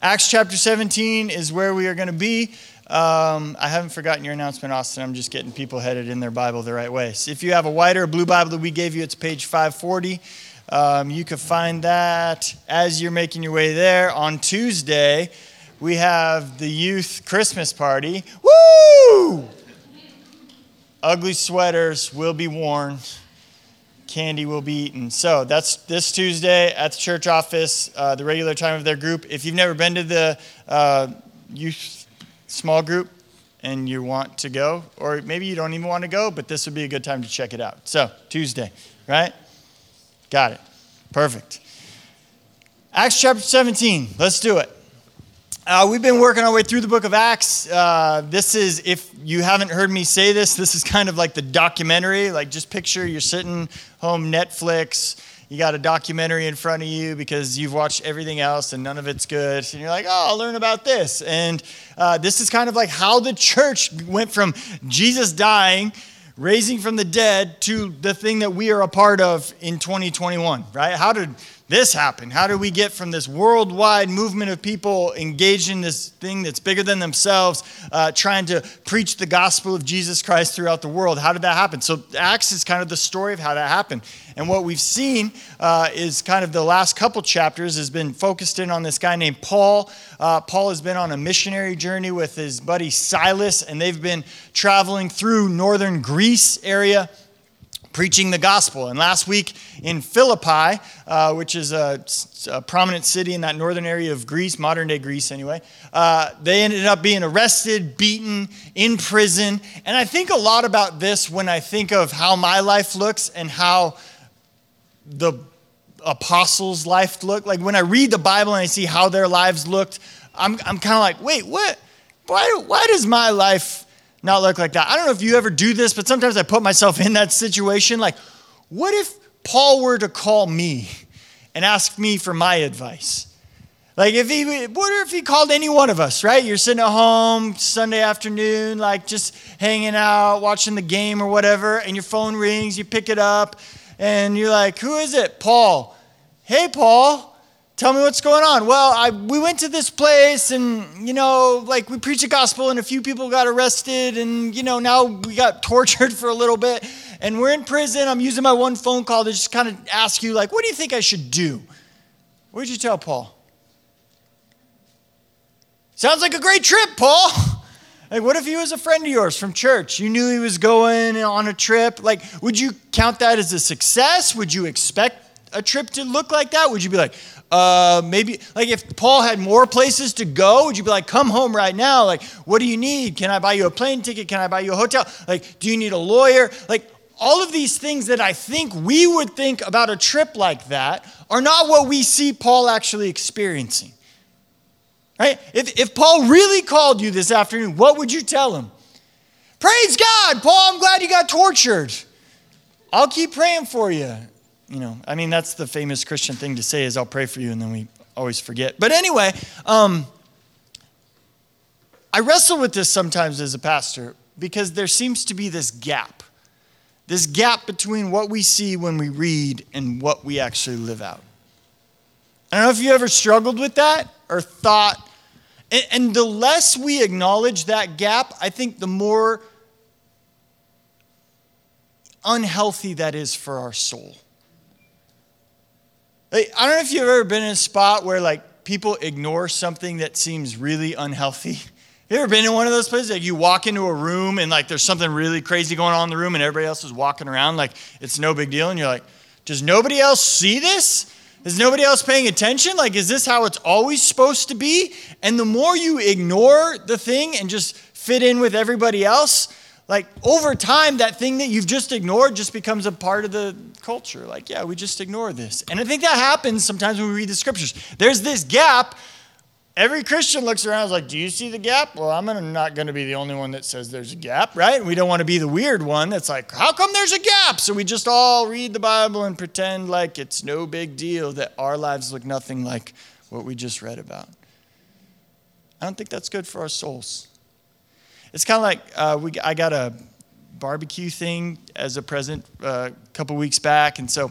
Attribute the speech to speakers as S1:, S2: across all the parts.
S1: Acts chapter 17 is where we are going to be. Um, I haven't forgotten your announcement, Austin. I'm just getting people headed in their Bible the right way. So if you have a white or blue Bible that we gave you, it's page 540. Um, you can find that as you're making your way there. On Tuesday, we have the youth Christmas party. Woo! Ugly sweaters will be worn candy will be eaten. So that's this Tuesday at the church office, uh, the regular time of their group. If you've never been to the uh, youth small group and you want to go, or maybe you don't even want to go, but this would be a good time to check it out. So, Tuesday, right? Got it. Perfect. Acts chapter 17. Let's do it. Uh, we've been working our way through the book of Acts. Uh, this is, if you haven't heard me say this, this is kind of like the documentary. Like, just picture you're sitting home, Netflix, you got a documentary in front of you because you've watched everything else and none of it's good. And you're like, oh, I'll learn about this. And uh, this is kind of like how the church went from Jesus dying, raising from the dead, to the thing that we are a part of in 2021, right? How did this happen? How do we get from this worldwide movement of people engaged in this thing that's bigger than themselves, uh, trying to preach the gospel of Jesus Christ throughout the world? How did that happen? So, Acts is kind of the story of how that happened. And what we've seen uh, is kind of the last couple chapters has been focused in on this guy named Paul. Uh, Paul has been on a missionary journey with his buddy Silas, and they've been traveling through northern Greece area preaching the gospel. And last week in Philippi, uh, which is a, a, prominent city in that northern area of Greece, modern day Greece anyway, uh, they ended up being arrested, beaten, in prison. And I think a lot about this when I think of how my life looks and how the apostles' life looked. Like when I read the Bible and I see how their lives looked, I'm, I'm kind of like, wait, what? Why, why does my life not look like that. I don't know if you ever do this, but sometimes I put myself in that situation. Like, what if Paul were to call me and ask me for my advice? Like, if he, what if he called any one of us, right? You're sitting at home Sunday afternoon, like just hanging out, watching the game or whatever, and your phone rings, you pick it up, and you're like, who is it? Paul. Hey, Paul. Tell me what's going on. Well, I, we went to this place and, you know, like we preached the gospel and a few people got arrested and, you know, now we got tortured for a little bit and we're in prison. I'm using my one phone call to just kind of ask you, like, what do you think I should do? What did you tell Paul? Sounds like a great trip, Paul. Like, what if he was a friend of yours from church? You knew he was going on a trip. Like, would you count that as a success? Would you expect a trip to look like that? Would you be like, uh, maybe, like if Paul had more places to go, would you be like, come home right now? Like, what do you need? Can I buy you a plane ticket? Can I buy you a hotel? Like, do you need a lawyer? Like, all of these things that I think we would think about a trip like that are not what we see Paul actually experiencing. Right? If, if Paul really called you this afternoon, what would you tell him? Praise God, Paul, I'm glad you got tortured. I'll keep praying for you you know, I mean, that's the famous Christian thing to say is I'll pray for you, and then we always forget. But anyway, um, I wrestle with this sometimes as a pastor because there seems to be this gap, this gap between what we see when we read and what we actually live out. I don't know if you ever struggled with that or thought, and, and the less we acknowledge that gap, I think the more unhealthy that is for our soul. I don't know if you've ever been in a spot where like people ignore something that seems really unhealthy. You ever been in one of those places? Like you walk into a room and like there's something really crazy going on in the room and everybody else is walking around like it's no big deal and you're like, does nobody else see this? Is nobody else paying attention? Like, is this how it's always supposed to be? And the more you ignore the thing and just fit in with everybody else, like over time, that thing that you've just ignored just becomes a part of the culture. Like, yeah, we just ignore this. And I think that happens sometimes when we read the scriptures. There's this gap. Every Christian looks around and is like, Do you see the gap? Well, I'm not going to be the only one that says there's a gap, right? We don't want to be the weird one that's like, How come there's a gap? So we just all read the Bible and pretend like it's no big deal that our lives look nothing like what we just read about. I don't think that's good for our souls. It's kind of like uh, we, I got a barbecue thing as a present uh, a couple weeks back, and so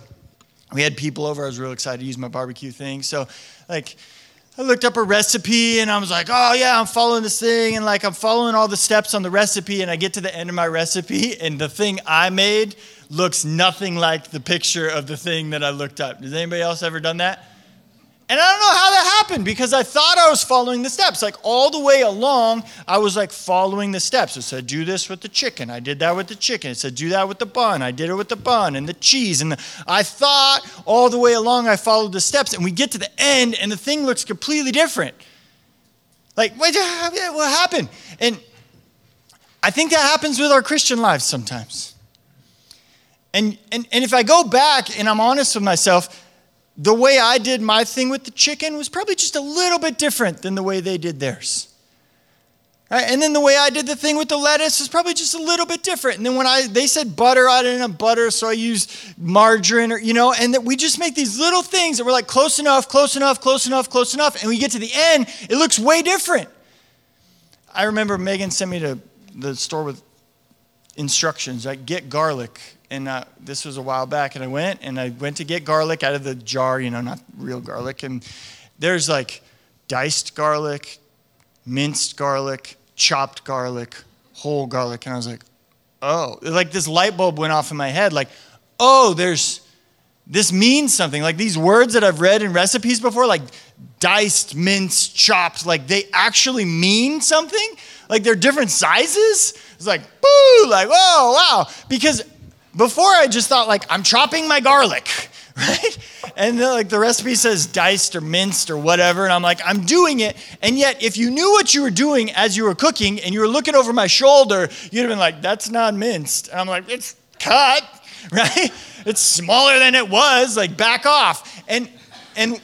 S1: we had people over. I was real excited to use my barbecue thing. So, like, I looked up a recipe and I was like, oh yeah, I'm following this thing and like I'm following all the steps on the recipe and I get to the end of my recipe and the thing I made looks nothing like the picture of the thing that I looked up. Has anybody else ever done that? And I don't know how that happened because I thought I was following the steps. Like all the way along, I was like following the steps. It said, do this with the chicken. I did that with the chicken. It said, do that with the bun. I did it with the bun and the cheese. And the, I thought all the way along I followed the steps. And we get to the end and the thing looks completely different. Like, what, happened? And I think that happens with our Christian lives sometimes. And, and, and if I go back and I'm honest with myself, the way I did my thing with the chicken was probably just a little bit different than the way they did theirs. Right? And then the way I did the thing with the lettuce is probably just a little bit different. And then when I they said butter, I didn't have butter, so I used margarine or you know, and that we just make these little things that we're like close enough, close enough, close enough, close enough, and we get to the end, it looks way different. I remember Megan sent me to the store with instructions, like get garlic and uh, this was a while back and i went and i went to get garlic out of the jar you know not real garlic and there's like diced garlic minced garlic chopped garlic whole garlic and i was like oh like this light bulb went off in my head like oh there's this means something. Like these words that i've read in recipes before like diced minced chopped like they actually mean something? Like they're different sizes? It's like boo like whoa wow. Because before I just thought like I'm chopping my garlic, right? And then, like the recipe says diced or minced or whatever, and I'm like I'm doing it. And yet, if you knew what you were doing as you were cooking, and you were looking over my shoulder, you'd have been like, "That's not minced." And I'm like, "It's cut, right? It's smaller than it was. Like back off." And and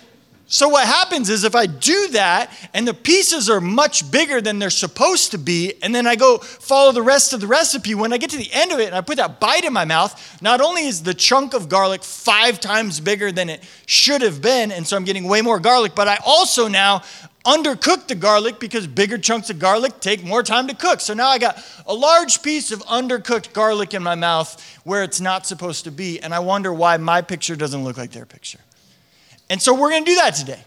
S1: so what happens is if I do that and the pieces are much bigger than they're supposed to be, and then I go follow the rest of the recipe, when I get to the end of it and I put that bite in my mouth, not only is the chunk of garlic five times bigger than it should have been, and so I'm getting way more garlic, but I also now undercook the garlic because bigger chunks of garlic take more time to cook. So now I got a large piece of undercooked garlic in my mouth where it's not supposed to be, and I wonder why my picture doesn't look like their picture. And so we're going to do that today.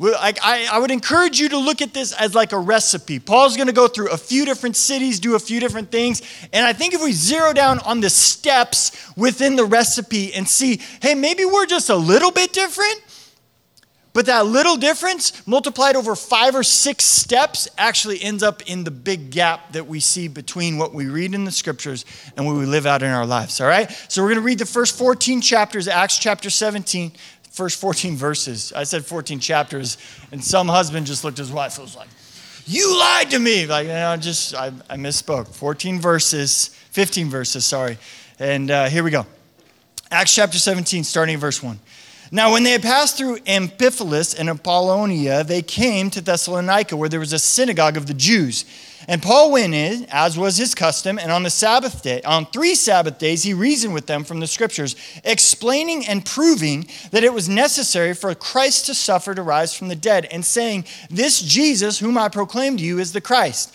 S1: I, I would encourage you to look at this as like a recipe. Paul's going to go through a few different cities, do a few different things. And I think if we zero down on the steps within the recipe and see, hey, maybe we're just a little bit different, but that little difference multiplied over five or six steps actually ends up in the big gap that we see between what we read in the scriptures and what we live out in our lives. All right? So we're going to read the first 14 chapters, Acts chapter 17, first 14 verses. I said 14 chapters, and some husband just looked at his wife and was like, You lied to me. Like, you know, just, I, I misspoke. 14 verses, 15 verses, sorry. And uh, here we go. Acts chapter 17, starting verse 1. Now, when they had passed through Amphipolis and Apollonia, they came to Thessalonica, where there was a synagogue of the Jews. And Paul went in, as was his custom, and on the Sabbath day, on three Sabbath days, he reasoned with them from the scriptures, explaining and proving that it was necessary for Christ to suffer to rise from the dead, and saying, This Jesus, whom I proclaim to you, is the Christ.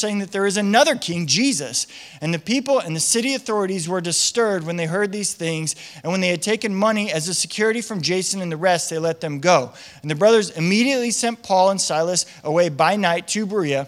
S1: saying that there is another king, Jesus. And the people and the city authorities were disturbed when they heard these things. And when they had taken money as a security from Jason and the rest, they let them go. And the brothers immediately sent Paul and Silas away by night to Berea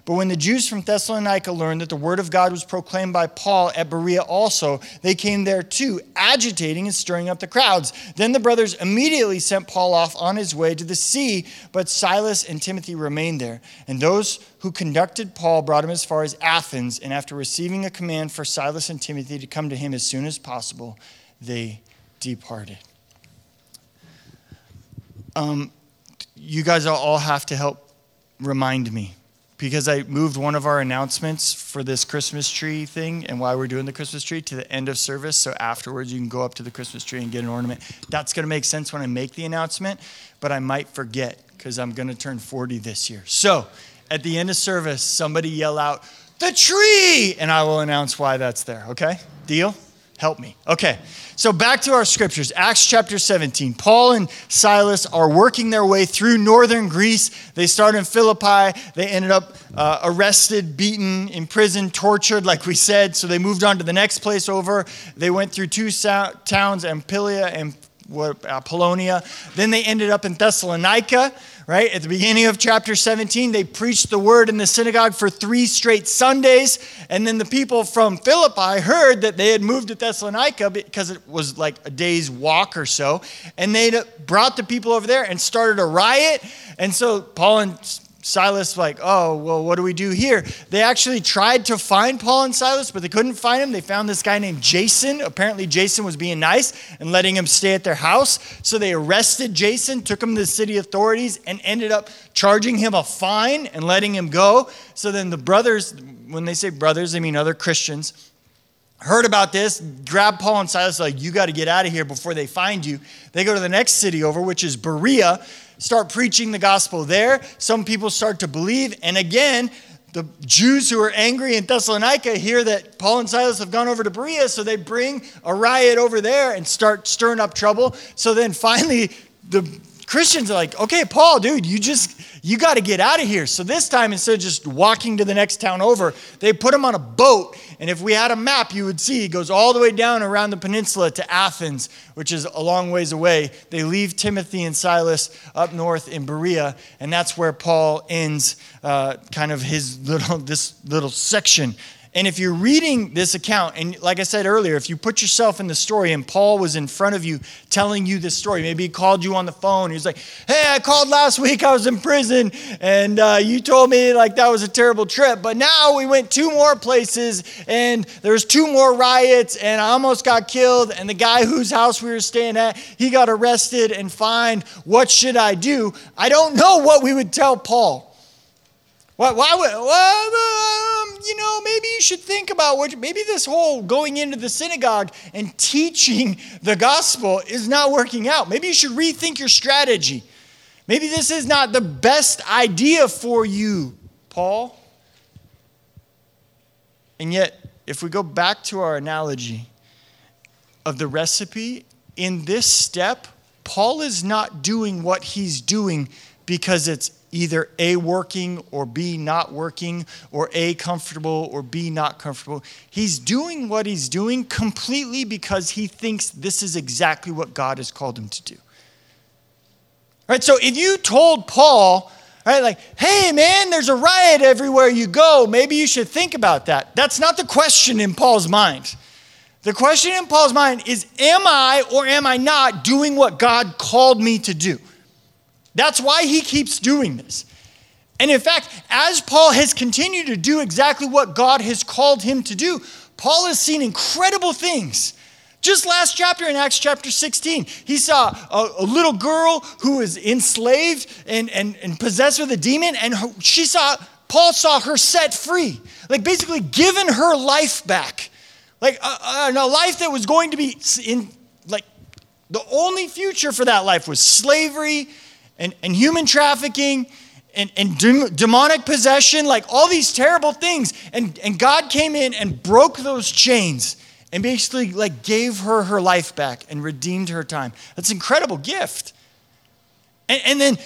S1: But when the Jews from Thessalonica learned that the word of God was proclaimed by Paul at Berea also, they came there too, agitating and stirring up the crowds. Then the brothers immediately sent Paul off on his way to the sea, but Silas and Timothy remained there. And those who conducted Paul brought him as far as Athens, and after receiving a command for Silas and Timothy to come to him as soon as possible, they departed. um, you guys all have to help remind me because I moved one of our announcements for this Christmas tree thing and why we're doing the Christmas tree to the end of service. So afterwards, you can go up to the Christmas tree and get an ornament. That's going to make sense when I make the announcement, but I might forget because I'm going to turn 40 this year. So at the end of service, somebody yell out, the tree, and I will announce why that's there, okay? Deal? Help me. Okay, so back to our scriptures. Acts chapter 17. Paul and Silas are working their way through northern Greece. They start in Philippi. They ended up uh, arrested, beaten, imprisoned, tortured, like we said. So they moved on to the next place over. They went through two towns, Amphilia and Apollonia. Then they ended up in Thessalonica right? At the beginning of chapter 17, they preached the word in the synagogue for three straight Sundays. And then the people from Philippi heard that they had moved to Thessalonica because it was like a day's walk or so. And they brought the people over there and started a riot. And so Paul and Silas like, oh, well, what do we do here? They actually tried to find Paul and Silas, but they couldn't find him. They found this guy named Jason. Apparently, Jason was being nice and letting him stay at their house. So they arrested Jason, took him to the city authorities, and ended up charging him a fine and letting him go. So then the brothers, when they say brothers, they mean other Christians, heard about this, grab Paul and Silas, like, you got to get out of here before they find you. They go to the next city over, which is Berea start preaching the gospel there. Some people start to believe. And again, the Jews who are angry in Thessalonica hear that Paul and Silas have gone over to Berea, so they bring a riot over there and start stirring up trouble. So then finally, the Christians are like, okay, Paul, dude, you just, you got to get out of here. So this time, instead of just walking to the next town over, they put him on a boat. And if we had a map, you would see he goes all the way down around the peninsula to Athens, which is a long ways away. They leave Timothy and Silas up north in Berea, and that's where Paul ends uh, kind of his little, this little section and if you're reading this account, and like I said earlier, if you put yourself in the story and Paul was in front of you telling you this story, maybe he called you on the phone. He was like, Hey, I called last week. I was in prison, and uh, you told me like that was a terrible trip. But now we went two more places, and there's two more riots, and I almost got killed. And the guy whose house we were staying at, he got arrested and fined. What should I do? I don't know what we would tell Paul. Why, why would, well, um, you know, maybe you should think about what, maybe this whole going into the synagogue and teaching the gospel is not working out. Maybe you should rethink your strategy. Maybe this is not the best idea for you, Paul. And yet, if we go back to our analogy of the recipe, in this step, Paul is not doing what he's doing because it's either A, working or B, not working, or A, comfortable or B, not comfortable. He's doing what he's doing completely because he thinks this is exactly what God has called him to do. Right? So if you told Paul, right, like, hey man, there's a riot everywhere you go, maybe you should think about that. That's not the question in Paul's mind. The question in Paul's mind is, am I or am I not doing what God called me to do? That's why he keeps doing this. And in fact, as Paul has continued to do exactly what God has called him to do, Paul has seen incredible things. Just last chapter in Acts chapter 16, he saw a, a little girl who was enslaved and, and, and possessed with a demon, and her, she saw, Paul saw her set free, like basically given her life back. Like uh, uh, a, a, a life that was going to be in, like, the only future for that life was slavery and, and human trafficking and, and demonic possession, like all these terrible things. And, and God came in and broke those chains and basically like gave her her life back and redeemed her time. That's an incredible gift. And, and then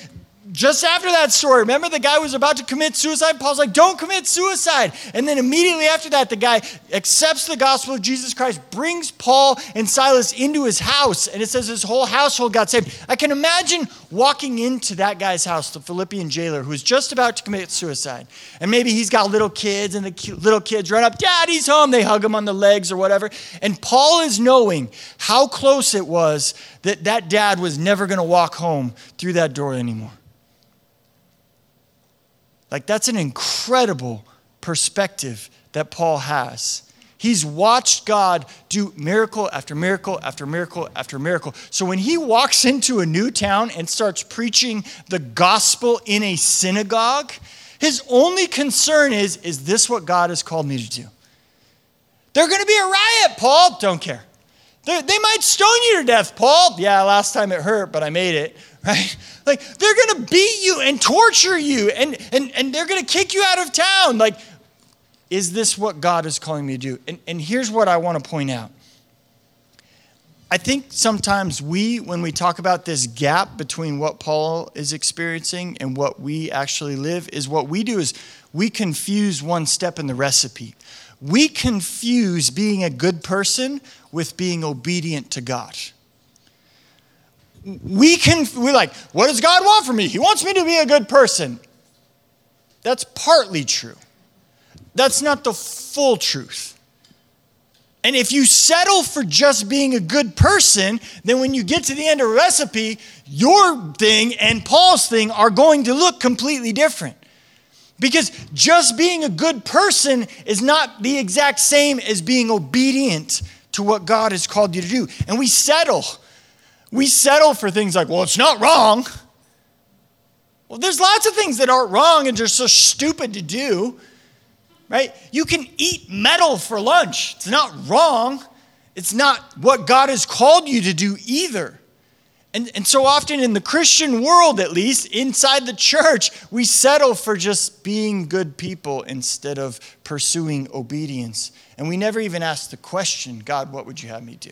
S1: just after that story, remember the guy was about to commit suicide? Paul's like, don't commit suicide. And then immediately after that, the guy accepts the gospel of Jesus Christ, brings Paul and Silas into his house, and it says his whole household got saved. I can imagine walking into that guy's house, the Philippian jailer, who's just about to commit suicide. And maybe he's got little kids, and the little kids run up, Daddy's home. They hug him on the legs or whatever. And Paul is knowing how close it was that that dad was never going to walk home through that door anymore. Like, that's an incredible perspective that Paul has. He's watched God do miracle after miracle after miracle after miracle. So when he walks into a new town and starts preaching the gospel in a synagogue, his only concern is is this what God has called me to do? They're going to be a riot, Paul. Don't care. They're, they might stone you to death, Paul. Yeah, last time it hurt, but I made it, right? Like, they're to beat you and torture you, and, and, and they're to kick you out of town. Like, is this what God is calling me to do? And, and here's what I want to point out. I think sometimes we, when we talk about this gap between what Paul is experiencing and what we actually live, is what we do is we confuse one step in the recipe. We confuse being a good person with being obedient to God. We can, we're like, what does God want from me? He wants me to be a good person. That's partly true. That's not the full truth. And if you settle for just being a good person, then when you get to the end of a recipe, your thing and Paul's thing are going to look completely different. Because just being a good person is not the exact same as being obedient to what God has called you to do. And we settle. We settle for things like, well, it's not wrong. Well, there's lots of things that aren't wrong and just so stupid to do right? You can eat metal for lunch. It's not wrong. It's not what God has called you to do either. And, and so often in the Christian world, at least, inside the church, we settle for just being good people instead of pursuing obedience. And we never even ask the question, God, what would you have me do?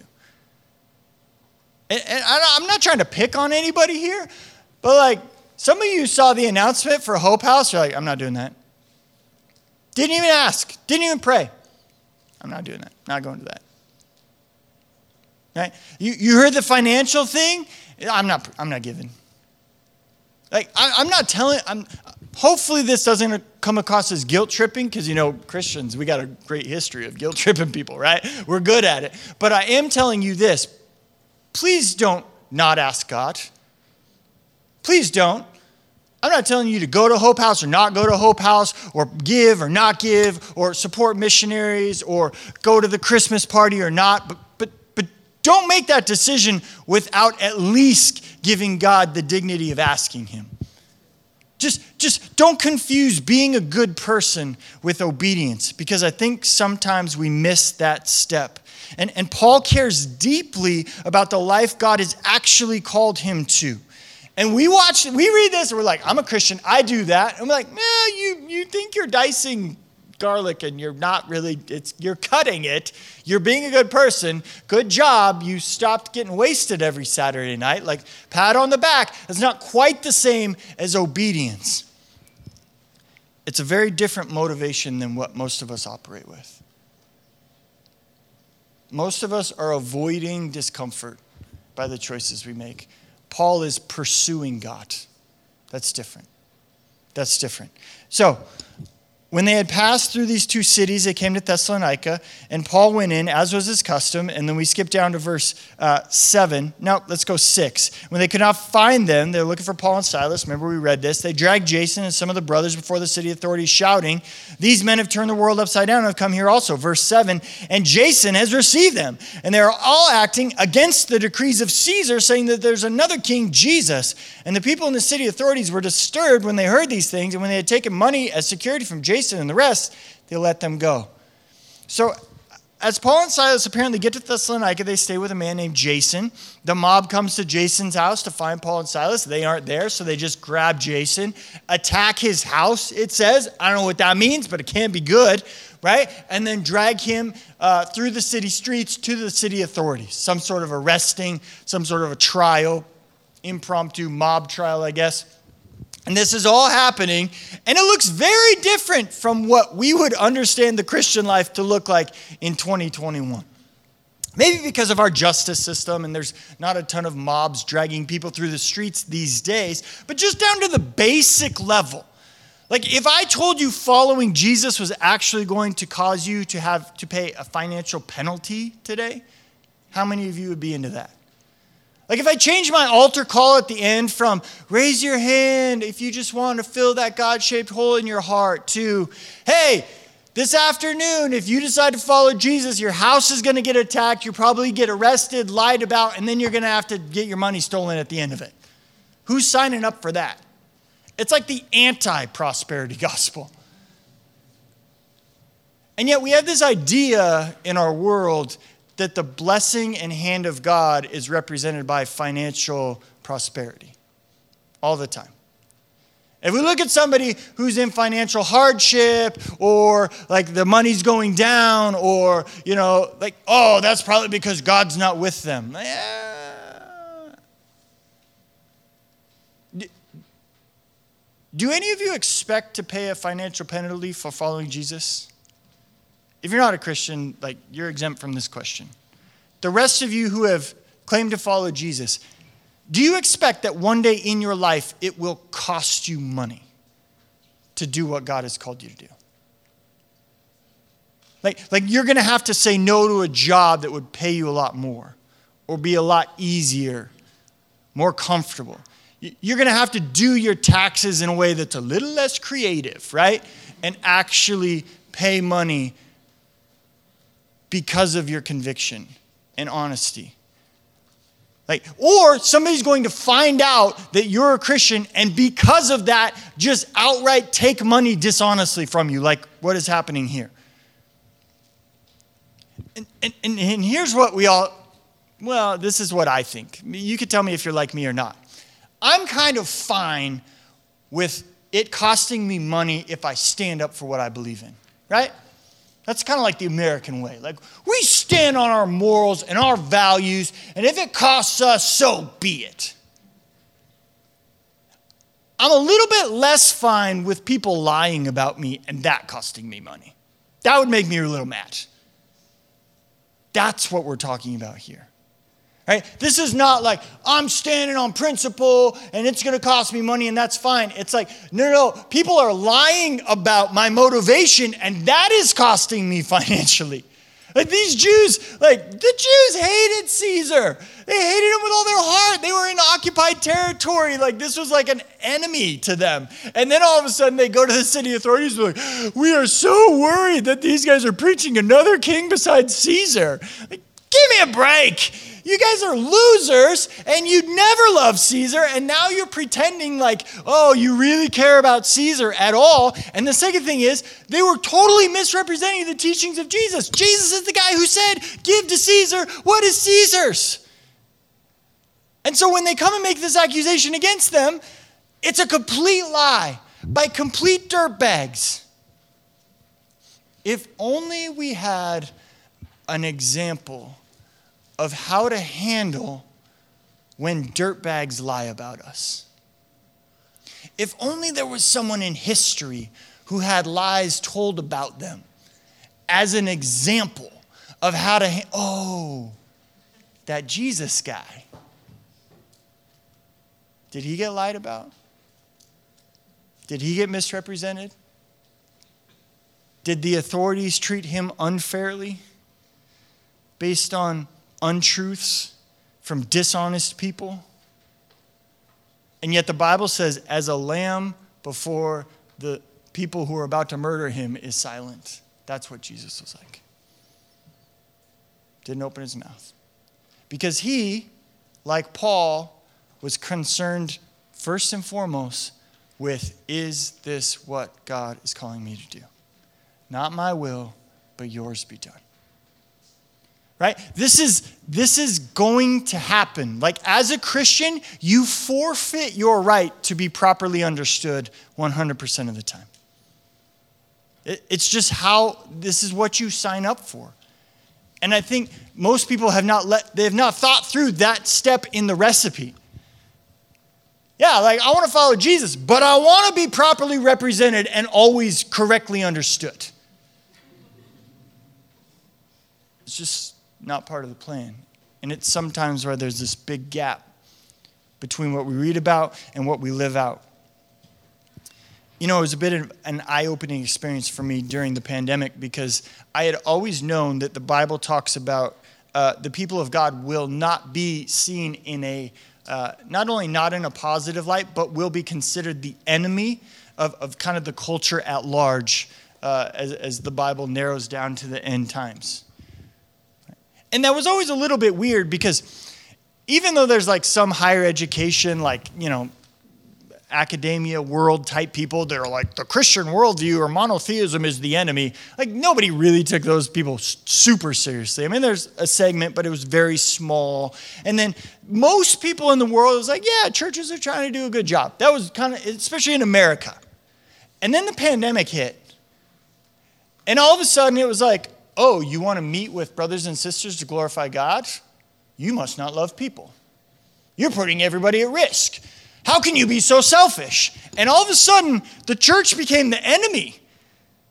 S1: And, I'm not trying to pick on anybody here, but like some of you saw the announcement for Hope House, you're like, I'm not doing that. Didn't even ask, didn't even pray. I'm not doing that, not going to that. Right? You, you heard the financial thing? I'm not, I'm not giving. Like, I, I'm not telling, I'm, hopefully this doesn't come across as guilt tripping because, you know, Christians, we got a great history of guilt tripping people, right? We're good at it. But I am telling you this please don't not ask God. Please don't. I'm not telling you to go to Hope House or not go to Hope House or give or not give or support missionaries or go to the Christmas party or not, but, but, but don't make that decision without at least giving God the dignity of asking Him. Just, just don't confuse being a good person with obedience because I think sometimes we miss that step. And, and Paul cares deeply about the life God has actually called him to. And we watch, we read this, and we're like, I'm a Christian, I do that. And we're like, nah, you, you think you're dicing garlic and you're not really, it's, you're cutting it. You're being a good person. Good job. You stopped getting wasted every Saturday night. Like, pat on the back. It's not quite the same as obedience. It's a very different motivation than what most of us operate with. Most of us are avoiding discomfort by the choices we make. Paul is pursuing God. That's different. That's different. So, when they had passed through these two cities, they came to Thessalonica, and Paul went in, as was his custom. And then we skip down to verse uh, 7. Now, let's go 6. When they could not find them, they're looking for Paul and Silas. Remember, we read this. They dragged Jason and some of the brothers before the city authorities, shouting, These men have turned the world upside down and have come here also. Verse 7 And Jason has received them. And they are all acting against the decrees of Caesar, saying that there's another king, Jesus. And the people in the city authorities were disturbed when they heard these things. And when they had taken money as security from Jason, Jason and the rest, they let them go. So, as Paul and Silas apparently get to Thessalonica, they stay with a man named Jason. The mob comes to Jason's house to find Paul and Silas. They aren't there, so they just grab Jason, attack his house, it says. I don't know what that means, but it can't be good, right? And then drag him uh, through the city streets to the city authorities. Some sort of arresting, some sort of a trial, impromptu mob trial, I guess. And this is all happening, and it looks very different from what we would understand the Christian life to look like in 2021. Maybe because of our justice system, and there's not a ton of mobs dragging people through the streets these days, but just down to the basic level. Like if I told you following Jesus was actually going to cause you to have to pay a financial penalty today, how many of you would be into that? Like if I change my altar call at the end from raise your hand if you just want to fill that God shaped hole in your heart to, hey, this afternoon, if you decide to follow Jesus, your house is going to get attacked. You'll probably get arrested, lied about, and then you're going to have to get your money stolen at the end of it. Who's signing up for that? It's like the anti prosperity gospel. And yet, we have this idea in our world that the blessing and hand of God is represented by financial prosperity all the time. If we look at somebody who's in financial hardship or like the money's going down or, you know, like, oh, that's probably because God's not with them. Do any of you expect to pay a financial penalty for following Jesus? If you're not a Christian, like you're exempt from this question. The rest of you who have claimed to follow Jesus, do you expect that one day in your life it will cost you money to do what God has called you to do? Like, like you're going to have to say no to a job that would pay you a lot more or be a lot easier, more comfortable. You're going to have to do your taxes in a way that's a little less creative, right? And actually pay money because of your conviction and honesty. Like, or somebody's going to find out that you're a Christian and because of that, just outright take money dishonestly from you, like what is happening here. And, and, and here's what we all, well, this is what I think. You could tell me if you're like me or not. I'm kind of fine with it costing me money if I stand up for what I believe in, right? That's kind of like the American way. Like, we stand on our morals and our values, and if it costs us, so be it. I'm a little bit less fine with people lying about me and that costing me money. That would make me a little mad. That's what we're talking about here. Right? This is not like I'm standing on principle and it's going to cost me money and that's fine. It's like, no, no. People are lying about my motivation and that is costing me financially. Like these Jews, like the Jews hated Caesar. They hated him with all their heart. They were in occupied territory. Like this was like an enemy to them. And then all of a sudden they go to the city authorities like, we are so worried that these guys are preaching another king besides Caesar. Like, give me a break you guys are losers and you never loved Caesar, and now you're pretending like, oh, you really care about Caesar at all. And the second thing is, they were totally misrepresenting the teachings of Jesus. Jesus is the guy who said, give to Caesar what is Caesar's. And so when they come and make this accusation against them, it's a complete lie by complete dirtbags. If only we had an example of how to handle when dirtbags lie about us. If only there was someone in history who had lies told about them as an example of how to, ha- oh, that Jesus guy. Did he get lied about? Did he get misrepresented? Did the authorities treat him unfairly based on untruths from dishonest people. And yet the Bible says, as a lamb before the people who are about to murder him is silent. That's what Jesus was like. Didn't open his mouth. Because he, like Paul, was concerned first and foremost with is this what God is calling me to do? Not my will, but yours be done right? This is this is going to happen. Like as a christian you forfeit your right to be properly understood 100% of the time. It, it's just how this is what you sign up for. And i think most people have not let they have not thought through that step in the recipe. Yeah like i want to follow jesus but i want to be properly represented and always correctly understood. It's just not part of the plan. And it's sometimes where there's this big gap between what we read about and what we live out. You know, it was a bit of an eye opening experience for me during the pandemic because I had always known that the Bible talks about uh, the people of God will not be seen in a, uh, not only not in a positive light, but will be considered the enemy of, of kind of the culture at large uh, as, as the Bible narrows down to the end times. And that was always a little bit weird because even though there's like some higher education, like, you know, academia world type people that are like the Christian worldview or monotheism is the enemy. Like nobody really took those people super seriously. I mean, there's a segment, but it was very small. And then most people in the world was like, yeah, churches are trying to do a good job. That was kind of, especially in America. And then the pandemic hit. And all of a sudden it was like, oh, you want to meet with brothers and sisters to glorify God? You must not love people. You're putting everybody at risk. How can you be so selfish? And all of a sudden, the church became the enemy.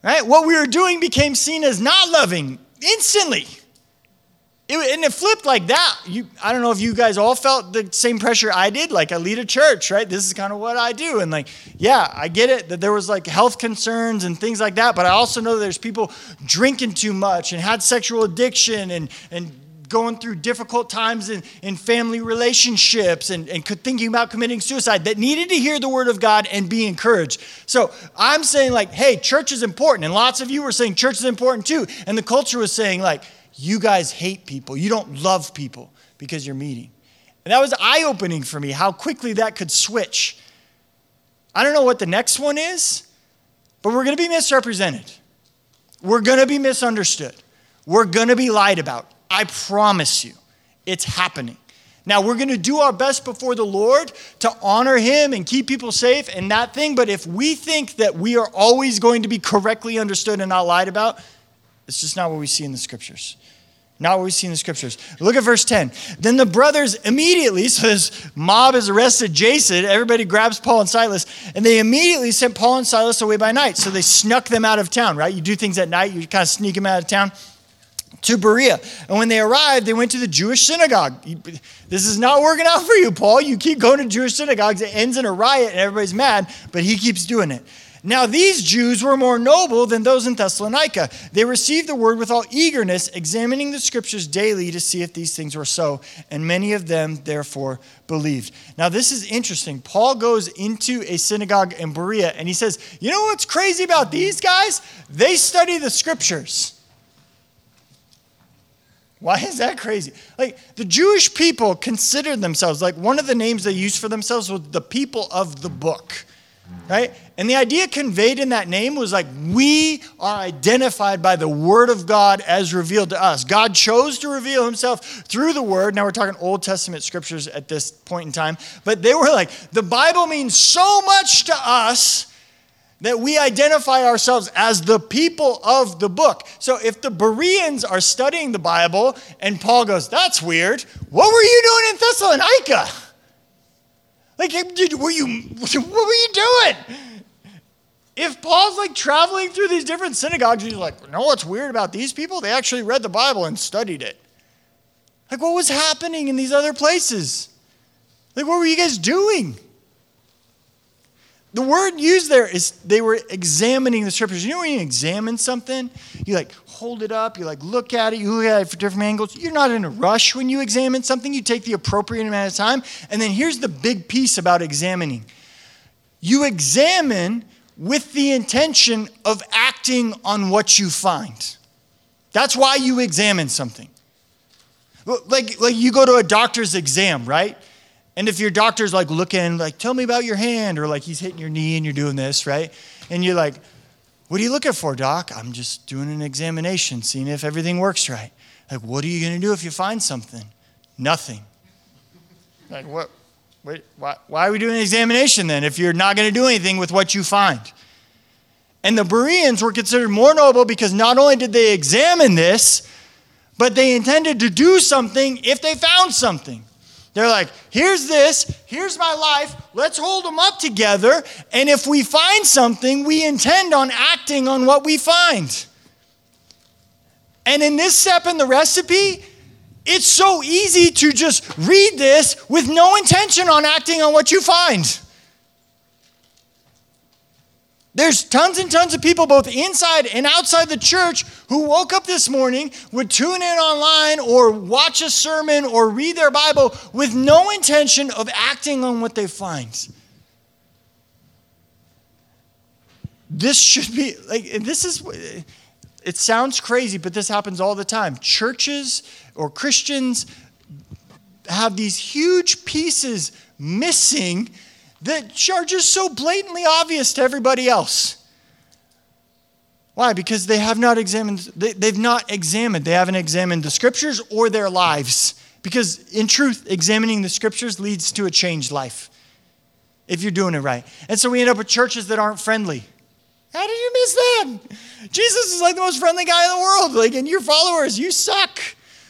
S1: Right? What we were doing became seen as not loving instantly. It, and it flipped like that. You, I don't know if you guys all felt the same pressure I did. Like I lead a church, right? This is kind of what I do. And like, yeah, I get it that there was like health concerns and things like that. But I also know there's people drinking too much and had sexual addiction and and going through difficult times in, in family relationships and, and thinking about committing suicide that needed to hear the word of God and be encouraged. So I'm saying, like, hey, church is important. And lots of you were saying church is important too. And the culture was saying, like, you guys hate people. You don't love people because you're meeting. And that was eye opening for me how quickly that could switch. I don't know what the next one is, but we're going to be misrepresented. We're going to be misunderstood. We're going to be lied about. I promise you, it's happening. Now, we're going to do our best before the Lord to honor Him and keep people safe and that thing. But if we think that we are always going to be correctly understood and not lied about, it's just not what we see in the scriptures. Not what we see in the scriptures. Look at verse 10. Then the brothers immediately, so this mob has arrested Jason, everybody grabs Paul and Silas, and they immediately sent Paul and Silas away by night. So they snuck them out of town, right? You do things at night, you kind of sneak them out of town to Berea. And when they arrived, they went to the Jewish synagogue. This is not working out for you, Paul. You keep going to Jewish synagogues, it ends in a riot and everybody's mad, but he keeps doing it. Now, these Jews were more noble than those in Thessalonica. They received the word with all eagerness, examining the scriptures daily to see if these things were so, and many of them therefore believed. Now, this is interesting. Paul goes into a synagogue in Berea and he says, You know what's crazy about these guys? They study the scriptures. Why is that crazy? Like the Jewish people considered themselves, like one of the names they used for themselves was the people of the book, right? And the idea conveyed in that name was like, we are identified by the word of God as revealed to us. God chose to reveal himself through the word. Now we're talking Old Testament scriptures at this point in time, but they were like, the Bible means so much to us that we identify ourselves as the people of the book. So if the Bereans are studying the Bible and Paul goes, That's weird, what were you doing in Thessalonica? Like, were you, what were you doing? If Paul's like traveling through these different synagogues, he's like, no, what's weird about these people? They actually read the Bible and studied it. Like, what was happening in these other places? Like, what were you guys doing? The word used there is they were examining the scriptures. You know when you examine something, you like hold it up, you like look at it, you look at it from different angles. You're not in a rush when you examine something. You take the appropriate amount of time. And then here's the big piece about examining. You examine with the intention of acting on what you find. That's why you examine something. Like, like you go to a doctor's exam, right? And if your doctor's like looking, like, tell me about your hand, or like he's hitting your knee and you're doing this, right? And you're like, what are you looking for, doc? I'm just doing an examination, seeing if everything works right. Like, what are you going to do if you find something? Nothing. Like, what? Wait, why, why are we doing an examination then if you're not going to do anything with what you find? And the Bereans were considered more noble because not only did they examine this, but they intended to do something if they found something. They're like, here's this, here's my life, let's hold them up together. And if we find something, we intend on acting on what we find. And in this step in the recipe, it's so easy to just read this with no intention on acting on what you find. There's tons and tons of people, both inside and outside the church, who woke up this morning, would tune in online or watch a sermon or read their Bible with no intention of acting on what they find. this should be like, this is, it sounds crazy, but this happens all the time. Churches or Christians have these huge pieces missing that are just so blatantly obvious to everybody else. Why? Because they have not examined, they, they've not examined, they haven't examined the scriptures or their lives. Because in truth, examining the scriptures leads to a changed life if you're doing it right. And so we end up with churches that aren't friendly. How did you miss that? Jesus is like the most friendly guy in the world. Like, and your followers, you suck.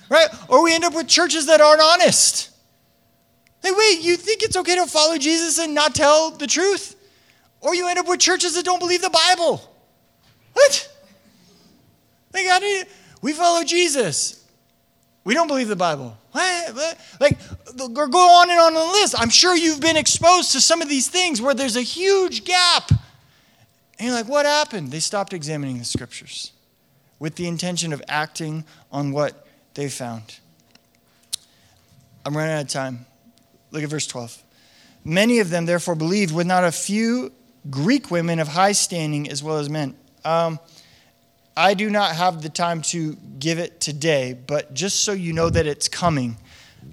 S1: Right? Or we end up with churches that aren't honest. Like, wait, you think it's okay to follow Jesus and not tell the truth? Or you end up with churches that don't believe the Bible. What? Like, do you, we follow Jesus. We don't believe the Bible. What? Like, go on and on the list. I'm sure you've been exposed to some of these things where there's a huge gap. And you're like, what happened? They stopped examining the scriptures with the intention of acting on what they found. I'm running out of time. Look at verse 12. Many of them, therefore, believed, with not a few Greek women of high standing as well as men. Um, I do not have the time to give it today, but just so you know that it's coming,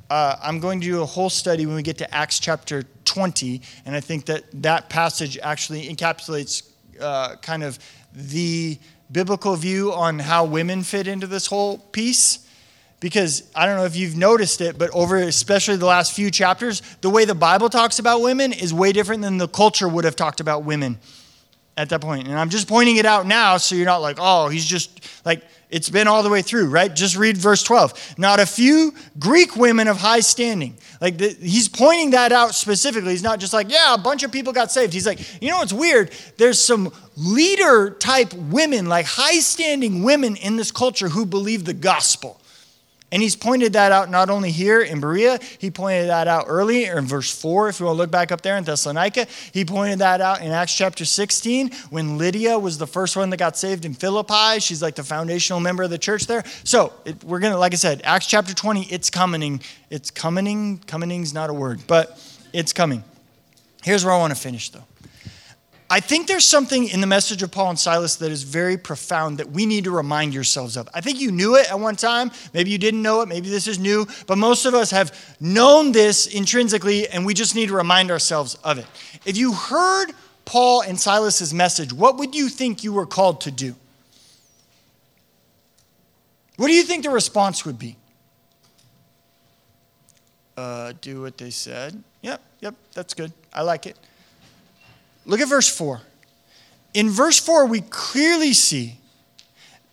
S1: uh, I'm going to do a whole study when we get to Acts chapter 20, and I think that that passage actually encapsulates uh, kind of the biblical view on how women fit into this whole piece because I don't know if you've noticed it, but over especially the last few chapters, the way the Bible talks about women is way different than the culture would have talked about women at that point. And I'm just pointing it out now so you're not like, oh, he's just like, it's been all the way through, right? Just read verse 12. Not a few Greek women of high standing. Like the, he's pointing that out specifically. He's not just like, yeah, a bunch of people got saved. He's like, you know what's weird? There's some leader type women, like high standing women in this culture who believe the gospel. And he's pointed that out not only here in Berea, he pointed that out early in verse 4, if you want to look back up there in Thessalonica. He pointed that out in Acts chapter 16 when Lydia was the first one that got saved in Philippi. She's like the foundational member of the church there. So it, we're going to, like I said, Acts chapter 20, it's coming. It's coming. Coming's not a word, but it's coming. Here's where I want to finish though. I think there's something in the message of Paul and Silas that is very profound that we need to remind yourselves of. I think you knew it at one time. Maybe you didn't know it. Maybe this is new. But most of us have known this intrinsically, and we just need to remind ourselves of it. If you heard Paul and Silas's message, what would you think you were called to do? What do you think the response would be? Uh, do what they said. Yep, yep, that's good. I like it. Look at verse 4. In verse 4, we clearly see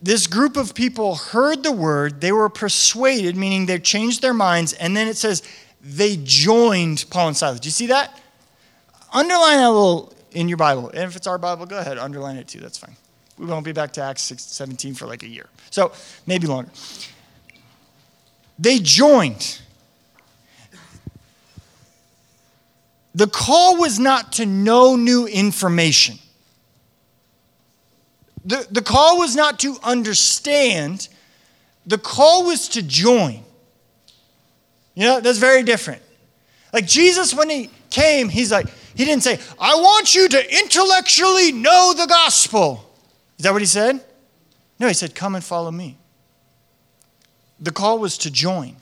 S1: this group of people heard the word, they were persuaded, meaning they changed their minds, and then it says they joined Paul and Silas. Do you see that? Underline that little in your Bible. And if it's our Bible, go ahead, underline it too. That's fine. We won't be back to Acts 6, 17 for like a year. So maybe longer. They joined. The call was not to know new information. The, the call was not to understand. The call was to join. You know, that's very different. Like Jesus, when he came, he's like, he didn't say, I want you to intellectually know the gospel. Is that what he said? No, he said, Come and follow me. The call was to join.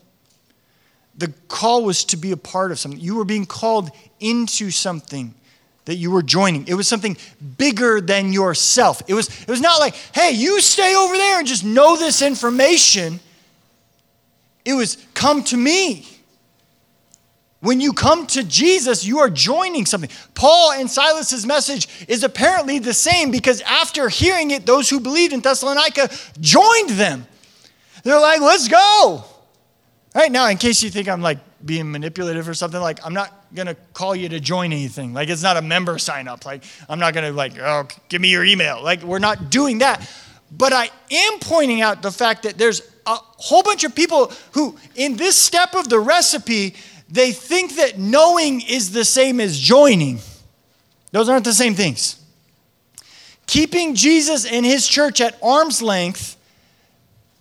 S1: The call was to be a part of something. You were being called into something that you were joining. It was something bigger than yourself. It was, it was not like, hey, you stay over there and just know this information. It was, come to me. When you come to Jesus, you are joining something. Paul and Silas's message is apparently the same because after hearing it, those who believed in Thessalonica joined them. They're like, let's go. Right now, in case you think I'm like being manipulative or something, like I'm not gonna call you to join anything. Like it's not a member sign up. Like I'm not gonna like, oh, give me your email. Like we're not doing that. But I am pointing out the fact that there's a whole bunch of people who, in this step of the recipe, they think that knowing is the same as joining. Those aren't the same things. Keeping Jesus and his church at arm's length,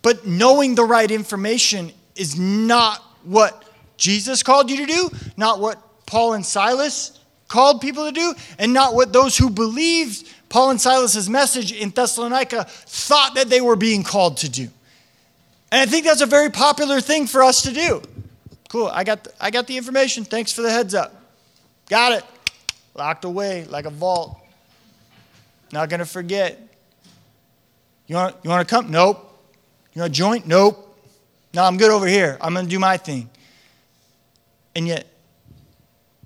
S1: but knowing the right information is not what Jesus called you to do, not what Paul and Silas called people to do and not what those who believed Paul and Silas's message in Thessalonica thought that they were being called to do. And I think that's a very popular thing for us to do. Cool, I got the, I got the information. Thanks for the heads up. Got it. Locked away like a vault. Not going to forget. You want, you want to come? Nope. You want to join? Nope. No, I'm good over here. I'm going to do my thing. And yet,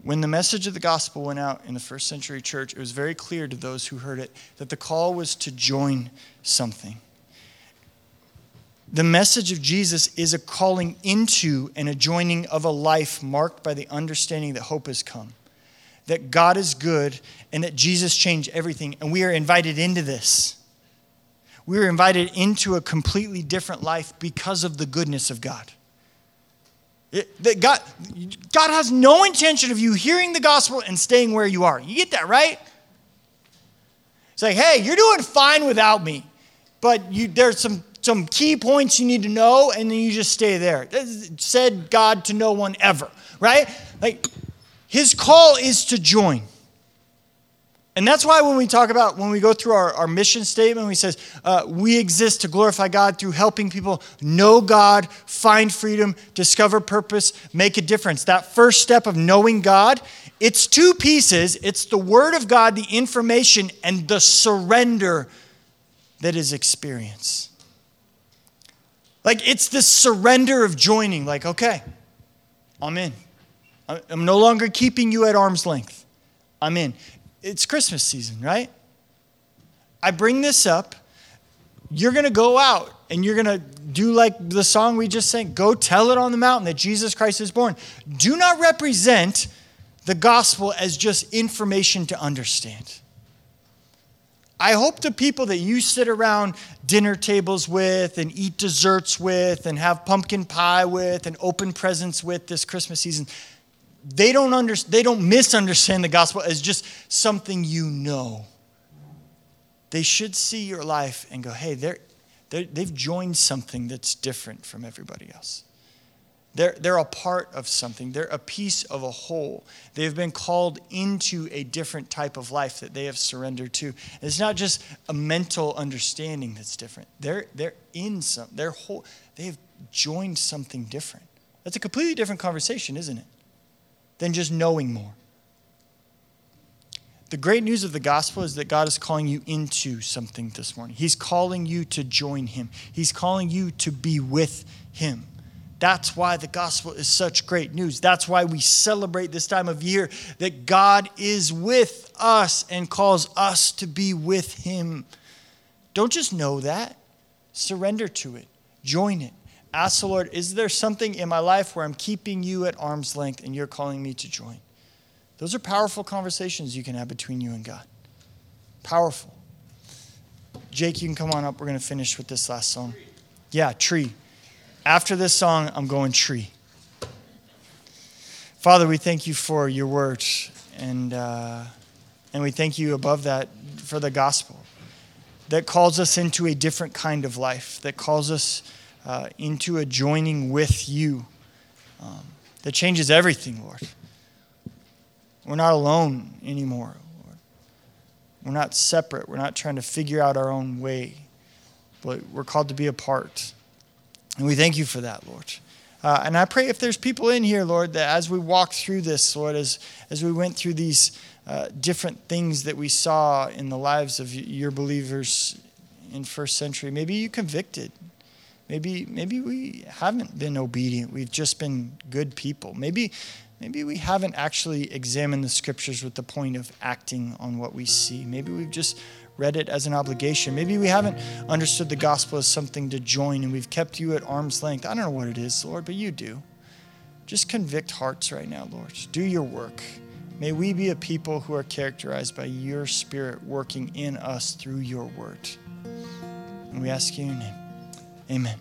S1: when the message of the gospel went out in the first century church, it was very clear to those who heard it that the call was to join something. The message of Jesus is a calling into and a joining of a life marked by the understanding that hope has come, that God is good, and that Jesus changed everything. And we are invited into this. We are invited into a completely different life because of the goodness of God. It, that God, God has no intention of you hearing the gospel and staying where you are. You get that, right? It's like, hey, you're doing fine without me, but you, there's some, some key points you need to know, and then you just stay there. Said God to no one ever, right? Like, his call is to join. And that's why when we talk about, when we go through our, our mission statement, we says, uh, we exist to glorify God through helping people know God, find freedom, discover purpose, make a difference. That first step of knowing God, it's two pieces. It's the word of God, the information, and the surrender that is experience. Like it's the surrender of joining, like, okay, I'm in. I'm no longer keeping you at arm's length. I'm in it's Christmas season, right? I bring this up. You're going to go out and you're going to do like the song we just sang go tell it on the mountain that Jesus Christ is born. Do not represent the gospel as just information to understand. I hope the people that you sit around dinner tables with and eat desserts with and have pumpkin pie with and open presents with this Christmas season they don't, under, they don't misunderstand the gospel as just something you know. They should see your life and go, hey, they're, they're, they've joined something that's different from everybody else. They're, they're a part of something. They're a piece of a whole. They have been called into a different type of life that they have surrendered to. It's not just a mental understanding that's different. They're, they're in some, they're whole, they have joined something different. That's a completely different conversation, isn't it? Than just knowing more. The great news of the gospel is that God is calling you into something this morning. He's calling you to join Him, He's calling you to be with Him. That's why the gospel is such great news. That's why we celebrate this time of year that God is with us and calls us to be with Him. Don't just know that, surrender to it, join it. Ask the Lord, is there something in my life where I'm keeping you at arm's length and you're calling me to join? Those are powerful conversations you can have between you and God. Powerful. Jake, you can come on up. We're going to finish with this last song. Yeah, tree. After this song, I'm going tree. Father, we thank you for your words, and, uh, and we thank you above that for the gospel that calls us into a different kind of life, that calls us uh, into a joining with you um, that changes everything, Lord. We're not alone anymore, Lord. We're not separate. We're not trying to figure out our own way, but we're called to be a part. And we thank you for that, Lord. Uh, and I pray if there's people in here, Lord, that as we walk through this, Lord, as, as we went through these uh, different things that we saw in the lives of your believers in first century, maybe you convicted. Maybe, maybe we haven't been obedient. We've just been good people. Maybe, maybe we haven't actually examined the scriptures with the point of acting on what we see. Maybe we've just read it as an obligation. Maybe we haven't understood the gospel as something to join and we've kept you at arm's length. I don't know what it is, Lord, but you do. Just convict hearts right now, Lord. Do your work. May we be a people who are characterized by your spirit working in us through your word. And we ask you in your name. Amen.